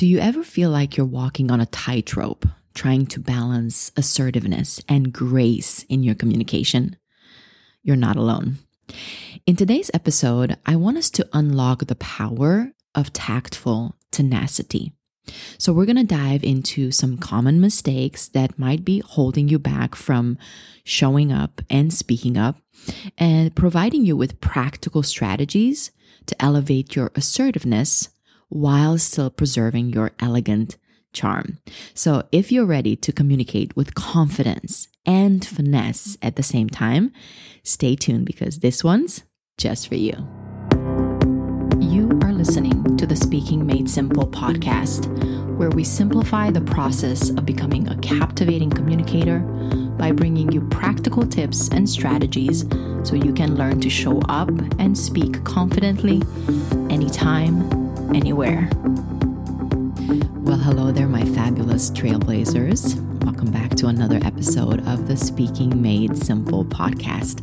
Do you ever feel like you're walking on a tightrope, trying to balance assertiveness and grace in your communication? You're not alone. In today's episode, I want us to unlock the power of tactful tenacity. So, we're going to dive into some common mistakes that might be holding you back from showing up and speaking up, and providing you with practical strategies to elevate your assertiveness while still preserving your elegant charm. So, if you're ready to communicate with confidence and finesse at the same time, stay tuned because this one's just for you. You are listening to the Speaking Made Simple podcast, where we simplify the process of becoming a captivating communicator by bringing you practical tips and strategies so you can learn to show up and speak confidently anytime anywhere. Well, hello there, my fabulous trailblazers. Welcome back to another episode of the Speaking Made Simple podcast.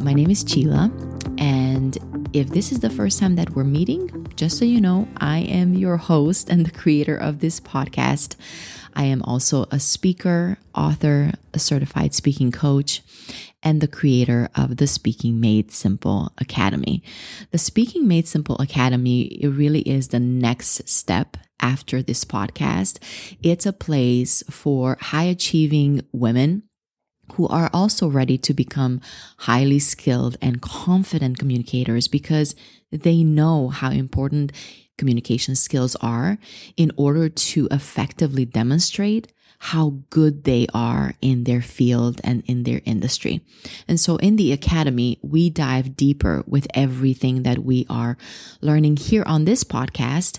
My name is Chila, and if this is the first time that we're meeting, just so you know, I am your host and the creator of this podcast. I am also a speaker, author, a certified speaking coach, and the creator of the Speaking Made Simple Academy. The Speaking Made Simple Academy, it really is the next step after this podcast. It's a place for high achieving women who are also ready to become highly skilled and confident communicators because they know how important communication skills are in order to effectively demonstrate how good they are in their field and in their industry. And so in the academy, we dive deeper with everything that we are learning here on this podcast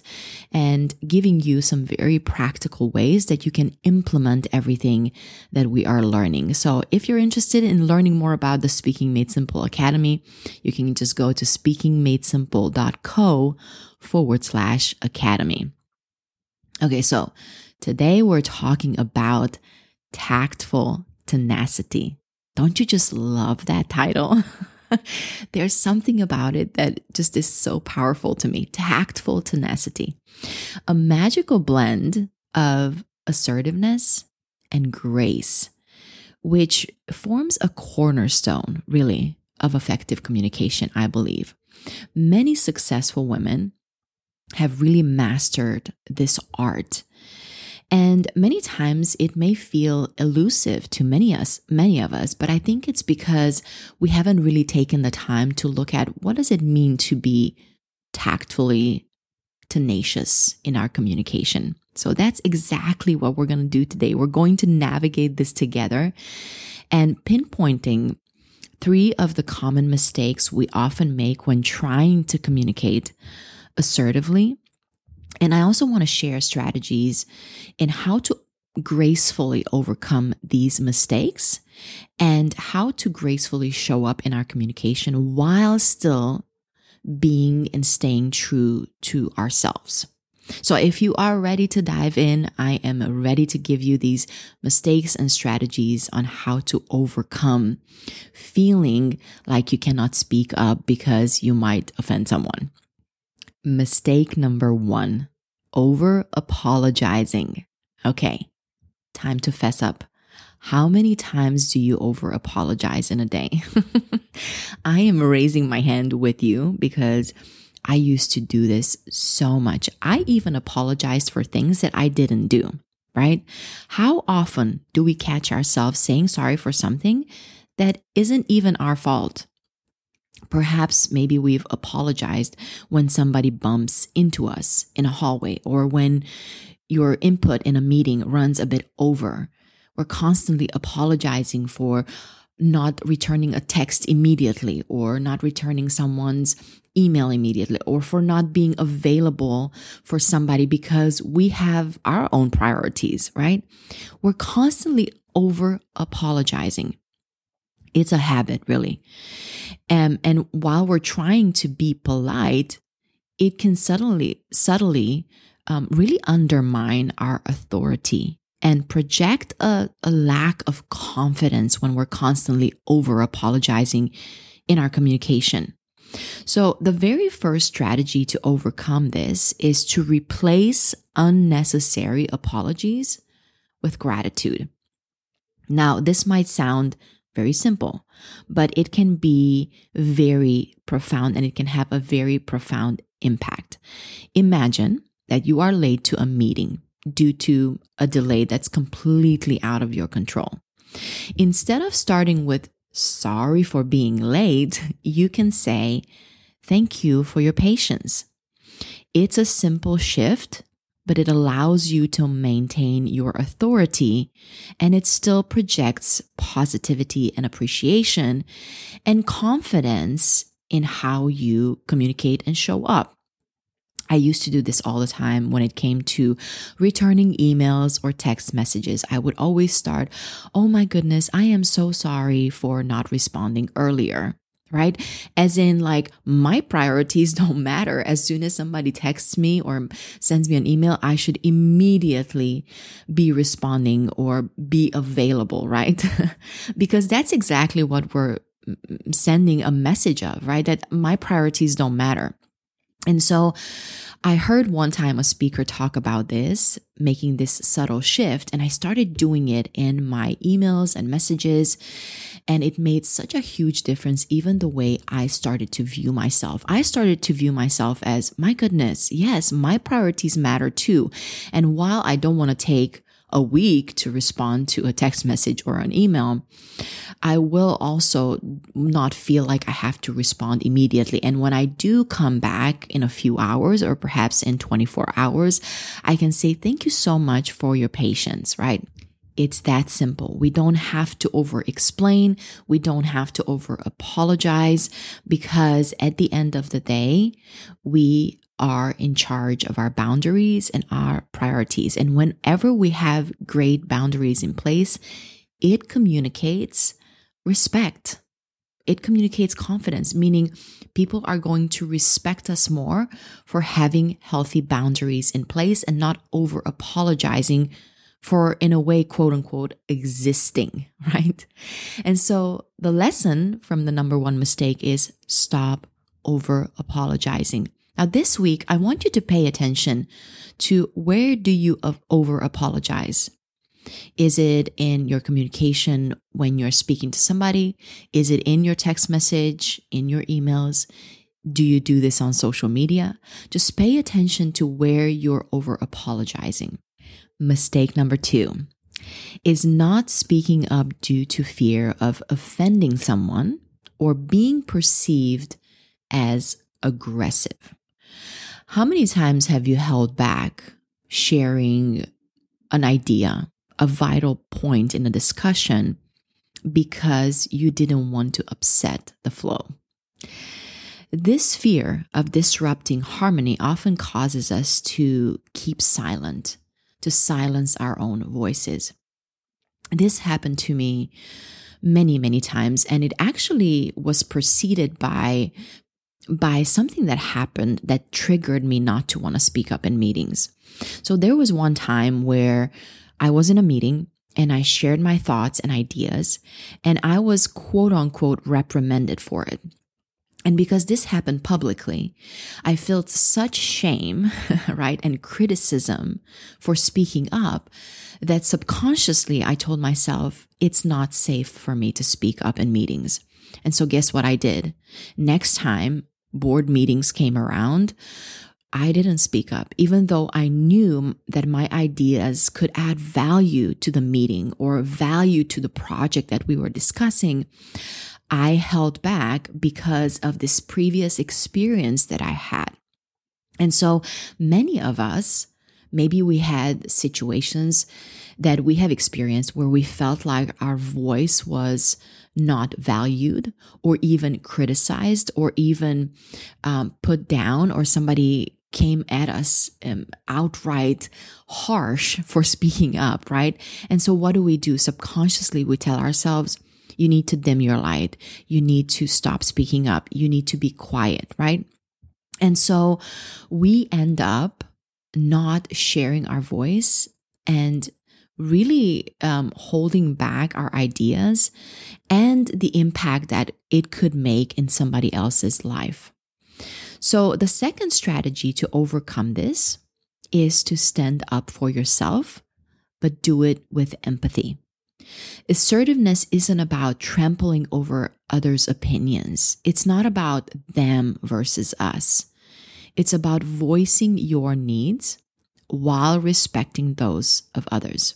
and giving you some very practical ways that you can implement everything that we are learning. So if you're interested in learning more about the Speaking Made Simple Academy, you can just go to speakingmadesimple.co forward slash academy. Okay, so Today, we're talking about tactful tenacity. Don't you just love that title? There's something about it that just is so powerful to me. Tactful tenacity. A magical blend of assertiveness and grace, which forms a cornerstone, really, of effective communication, I believe. Many successful women have really mastered this art and many times it may feel elusive to many us, many of us, but I think it's because we haven't really taken the time to look at what does it mean to be tactfully tenacious in our communication. So that's exactly what we're going to do today. We're going to navigate this together and pinpointing three of the common mistakes we often make when trying to communicate assertively and I also want to share strategies in how to gracefully overcome these mistakes and how to gracefully show up in our communication while still being and staying true to ourselves. So if you are ready to dive in, I am ready to give you these mistakes and strategies on how to overcome feeling like you cannot speak up because you might offend someone. Mistake number one over apologizing. Okay, time to fess up. How many times do you over apologize in a day? I am raising my hand with you because I used to do this so much. I even apologized for things that I didn't do, right? How often do we catch ourselves saying sorry for something that isn't even our fault? Perhaps maybe we've apologized when somebody bumps into us in a hallway or when your input in a meeting runs a bit over. We're constantly apologizing for not returning a text immediately or not returning someone's email immediately or for not being available for somebody because we have our own priorities, right? We're constantly over apologizing. It's a habit, really. Um, and while we're trying to be polite, it can subtly, subtly um, really undermine our authority and project a, a lack of confidence when we're constantly over apologizing in our communication. So, the very first strategy to overcome this is to replace unnecessary apologies with gratitude. Now, this might sound very simple, but it can be very profound and it can have a very profound impact. Imagine that you are late to a meeting due to a delay that's completely out of your control. Instead of starting with sorry for being late, you can say, thank you for your patience. It's a simple shift but it allows you to maintain your authority and it still projects positivity and appreciation and confidence in how you communicate and show up. I used to do this all the time when it came to returning emails or text messages. I would always start, Oh my goodness, I am so sorry for not responding earlier right? As in, like, my priorities don't matter. As soon as somebody texts me or sends me an email, I should immediately be responding or be available, right? because that's exactly what we're sending a message of, right? That my priorities don't matter. And so I heard one time a speaker talk about this, making this subtle shift, and I started doing it in my emails and messages. And it made such a huge difference, even the way I started to view myself. I started to view myself as, my goodness, yes, my priorities matter too. And while I don't want to take a week to respond to a text message or an email, I will also not feel like I have to respond immediately. And when I do come back in a few hours or perhaps in 24 hours, I can say, thank you so much for your patience, right? It's that simple. We don't have to over explain. We don't have to over apologize because at the end of the day, we are in charge of our boundaries and our priorities. And whenever we have great boundaries in place, it communicates respect. It communicates confidence, meaning people are going to respect us more for having healthy boundaries in place and not over apologizing for, in a way, quote unquote, existing, right? And so the lesson from the number one mistake is stop over apologizing. Now, this week, I want you to pay attention to where do you over apologize? Is it in your communication when you're speaking to somebody? Is it in your text message, in your emails? Do you do this on social media? Just pay attention to where you're over apologizing. Mistake number two is not speaking up due to fear of offending someone or being perceived as aggressive. How many times have you held back sharing an idea, a vital point in a discussion because you didn't want to upset the flow? This fear of disrupting harmony often causes us to keep silent, to silence our own voices. This happened to me many, many times, and it actually was preceded by by something that happened that triggered me not to want to speak up in meetings. So there was one time where I was in a meeting and I shared my thoughts and ideas, and I was quote unquote reprimanded for it. And because this happened publicly, I felt such shame, right, and criticism for speaking up that subconsciously I told myself it's not safe for me to speak up in meetings. And so guess what I did? Next time board meetings came around, I didn't speak up, even though I knew that my ideas could add value to the meeting or value to the project that we were discussing. I held back because of this previous experience that I had. And so many of us, maybe we had situations that we have experienced where we felt like our voice was not valued or even criticized or even um, put down or somebody came at us um, outright harsh for speaking up, right? And so what do we do? Subconsciously, we tell ourselves, you need to dim your light. You need to stop speaking up. You need to be quiet, right? And so we end up not sharing our voice and really um, holding back our ideas and the impact that it could make in somebody else's life. So, the second strategy to overcome this is to stand up for yourself, but do it with empathy. Assertiveness isn't about trampling over others' opinions. It's not about them versus us. It's about voicing your needs while respecting those of others.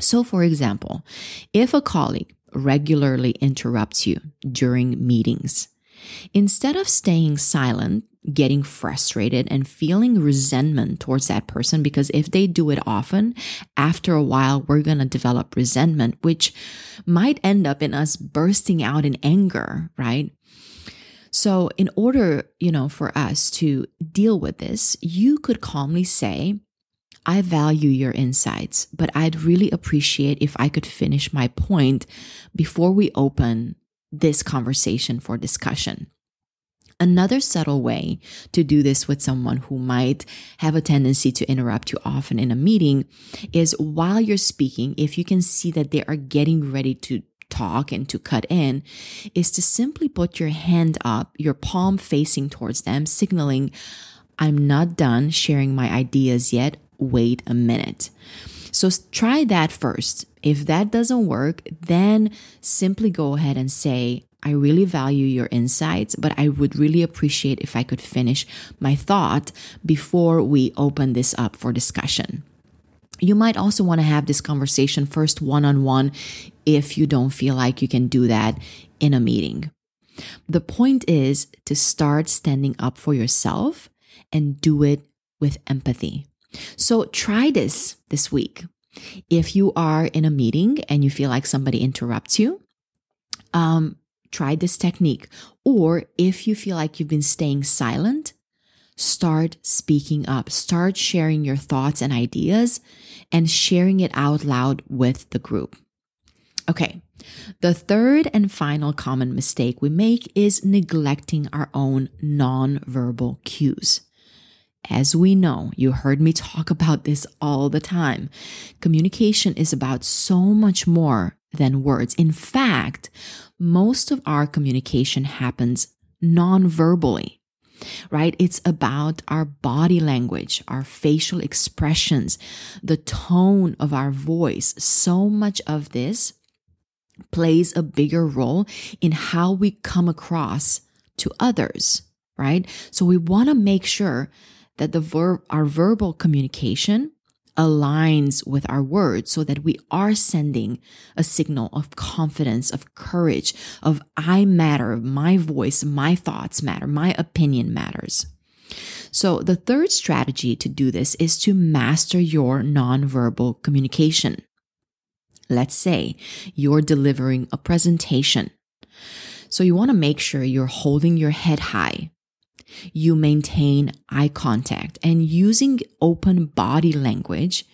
So, for example, if a colleague regularly interrupts you during meetings, instead of staying silent, getting frustrated, and feeling resentment towards that person, because if they do it often, after a while, we're going to develop resentment, which might end up in us bursting out in anger, right? So, in order, you know, for us to deal with this, you could calmly say, I value your insights, but I'd really appreciate if I could finish my point before we open this conversation for discussion. Another subtle way to do this with someone who might have a tendency to interrupt you often in a meeting is while you're speaking, if you can see that they are getting ready to talk and to cut in, is to simply put your hand up, your palm facing towards them, signaling, I'm not done sharing my ideas yet wait a minute. So try that first. If that doesn't work, then simply go ahead and say, I really value your insights, but I would really appreciate if I could finish my thought before we open this up for discussion. You might also want to have this conversation first one on one if you don't feel like you can do that in a meeting. The point is to start standing up for yourself and do it with empathy. So try this this week. If you are in a meeting and you feel like somebody interrupts you, um, try this technique. Or if you feel like you've been staying silent, start speaking up, start sharing your thoughts and ideas and sharing it out loud with the group. Okay. The third and final common mistake we make is neglecting our own nonverbal cues. As we know, you heard me talk about this all the time. Communication is about so much more than words. In fact, most of our communication happens non-verbally, right? It's about our body language, our facial expressions, the tone of our voice. So much of this plays a bigger role in how we come across to others, right? So we want to make sure that the ver- our verbal communication aligns with our words so that we are sending a signal of confidence, of courage, of I matter, my voice, my thoughts matter, my opinion matters. So the third strategy to do this is to master your nonverbal communication. Let's say you're delivering a presentation. So you want to make sure you're holding your head high, you maintain eye contact and using open body language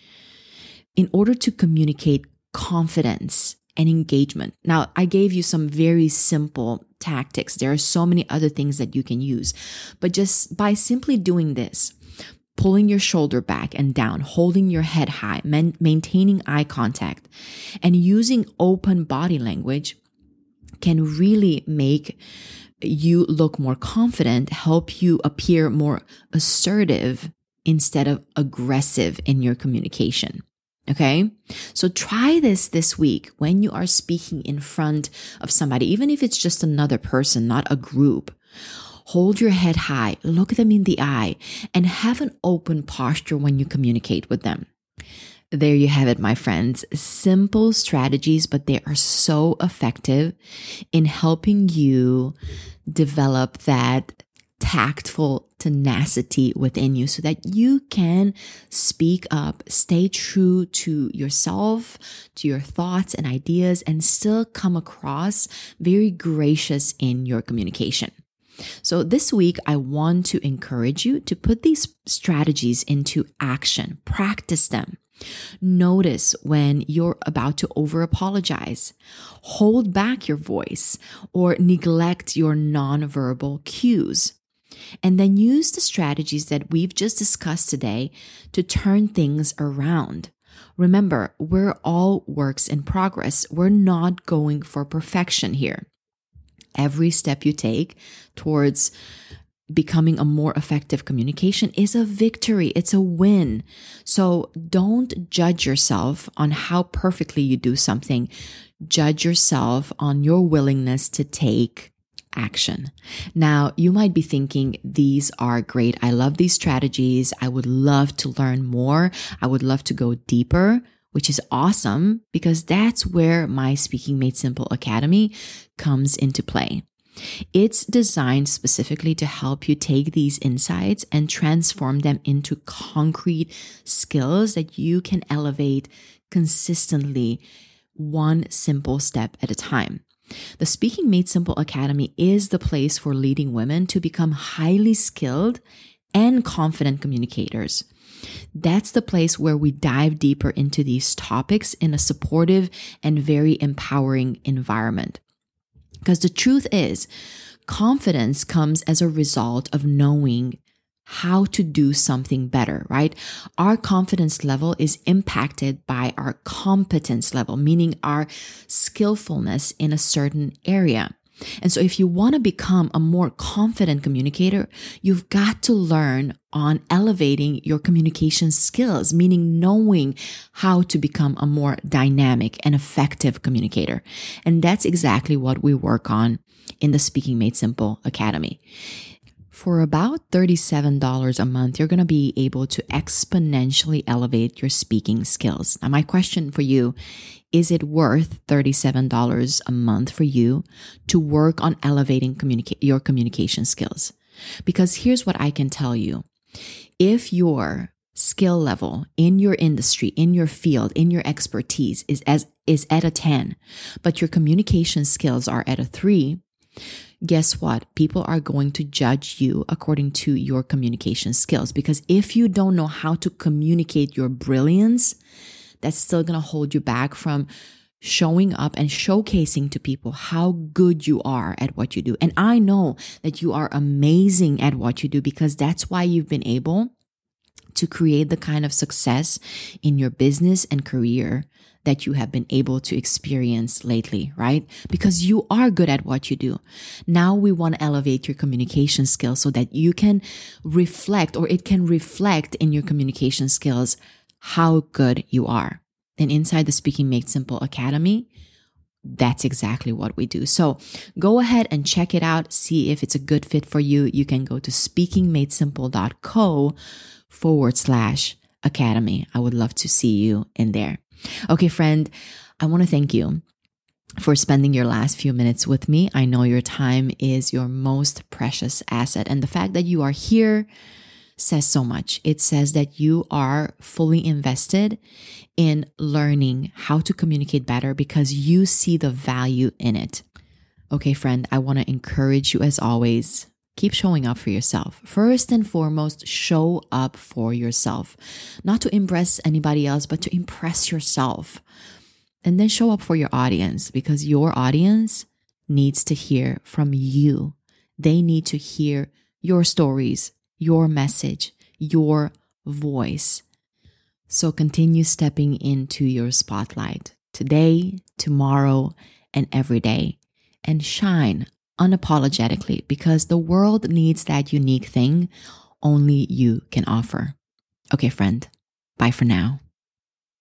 in order to communicate confidence and engagement. Now, I gave you some very simple tactics. There are so many other things that you can use, but just by simply doing this, pulling your shoulder back and down, holding your head high, man- maintaining eye contact, and using open body language can really make you look more confident, help you appear more assertive instead of aggressive in your communication. Okay. So try this this week when you are speaking in front of somebody, even if it's just another person, not a group. Hold your head high, look them in the eye, and have an open posture when you communicate with them. There you have it, my friends. Simple strategies, but they are so effective in helping you develop that tactful tenacity within you so that you can speak up, stay true to yourself, to your thoughts and ideas, and still come across very gracious in your communication. So, this week, I want to encourage you to put these strategies into action, practice them. Notice when you're about to over apologize. Hold back your voice or neglect your nonverbal cues. And then use the strategies that we've just discussed today to turn things around. Remember, we're all works in progress. We're not going for perfection here. Every step you take towards becoming a more effective communication is a victory. It's a win. So don't judge yourself on how perfectly you do something. Judge yourself on your willingness to take action. Now, you might be thinking these are great. I love these strategies. I would love to learn more. I would love to go deeper, which is awesome because that's where my Speaking Made Simple Academy comes into play. It's designed specifically to help you take these insights and transform them into concrete skills that you can elevate consistently, one simple step at a time. The Speaking Made Simple Academy is the place for leading women to become highly skilled and confident communicators. That's the place where we dive deeper into these topics in a supportive and very empowering environment. Because the truth is, confidence comes as a result of knowing how to do something better, right? Our confidence level is impacted by our competence level, meaning our skillfulness in a certain area. And so, if you want to become a more confident communicator, you've got to learn on elevating your communication skills, meaning knowing how to become a more dynamic and effective communicator. And that's exactly what we work on in the Speaking Made Simple Academy. For about $37 a month, you're going to be able to exponentially elevate your speaking skills. Now, my question for you is it worth $37 a month for you to work on elevating communica- your communication skills? Because here's what I can tell you. If your skill level in your industry, in your field, in your expertise is as is at a 10, but your communication skills are at a 3, guess what? People are going to judge you according to your communication skills. Because if you don't know how to communicate your brilliance, that's still going to hold you back from showing up and showcasing to people how good you are at what you do. And I know that you are amazing at what you do because that's why you've been able to create the kind of success in your business and career that you have been able to experience lately, right? Because you are good at what you do. Now we want to elevate your communication skills so that you can reflect or it can reflect in your communication skills how good you are. And inside the Speaking Made Simple Academy, that's exactly what we do. So go ahead and check it out. See if it's a good fit for you. You can go to speakingmadesimple.co forward slash academy. I would love to see you in there. Okay, friend, I want to thank you for spending your last few minutes with me. I know your time is your most precious asset, and the fact that you are here says so much. It says that you are fully invested in learning how to communicate better because you see the value in it. Okay, friend, I want to encourage you as always keep showing up for yourself. First and foremost, show up for yourself. Not to impress anybody else, but to impress yourself. And then show up for your audience because your audience needs to hear from you. They need to hear your stories, your message, your voice. So continue stepping into your spotlight today, tomorrow, and every day and shine unapologetically because the world needs that unique thing only you can offer. Okay, friend, bye for now.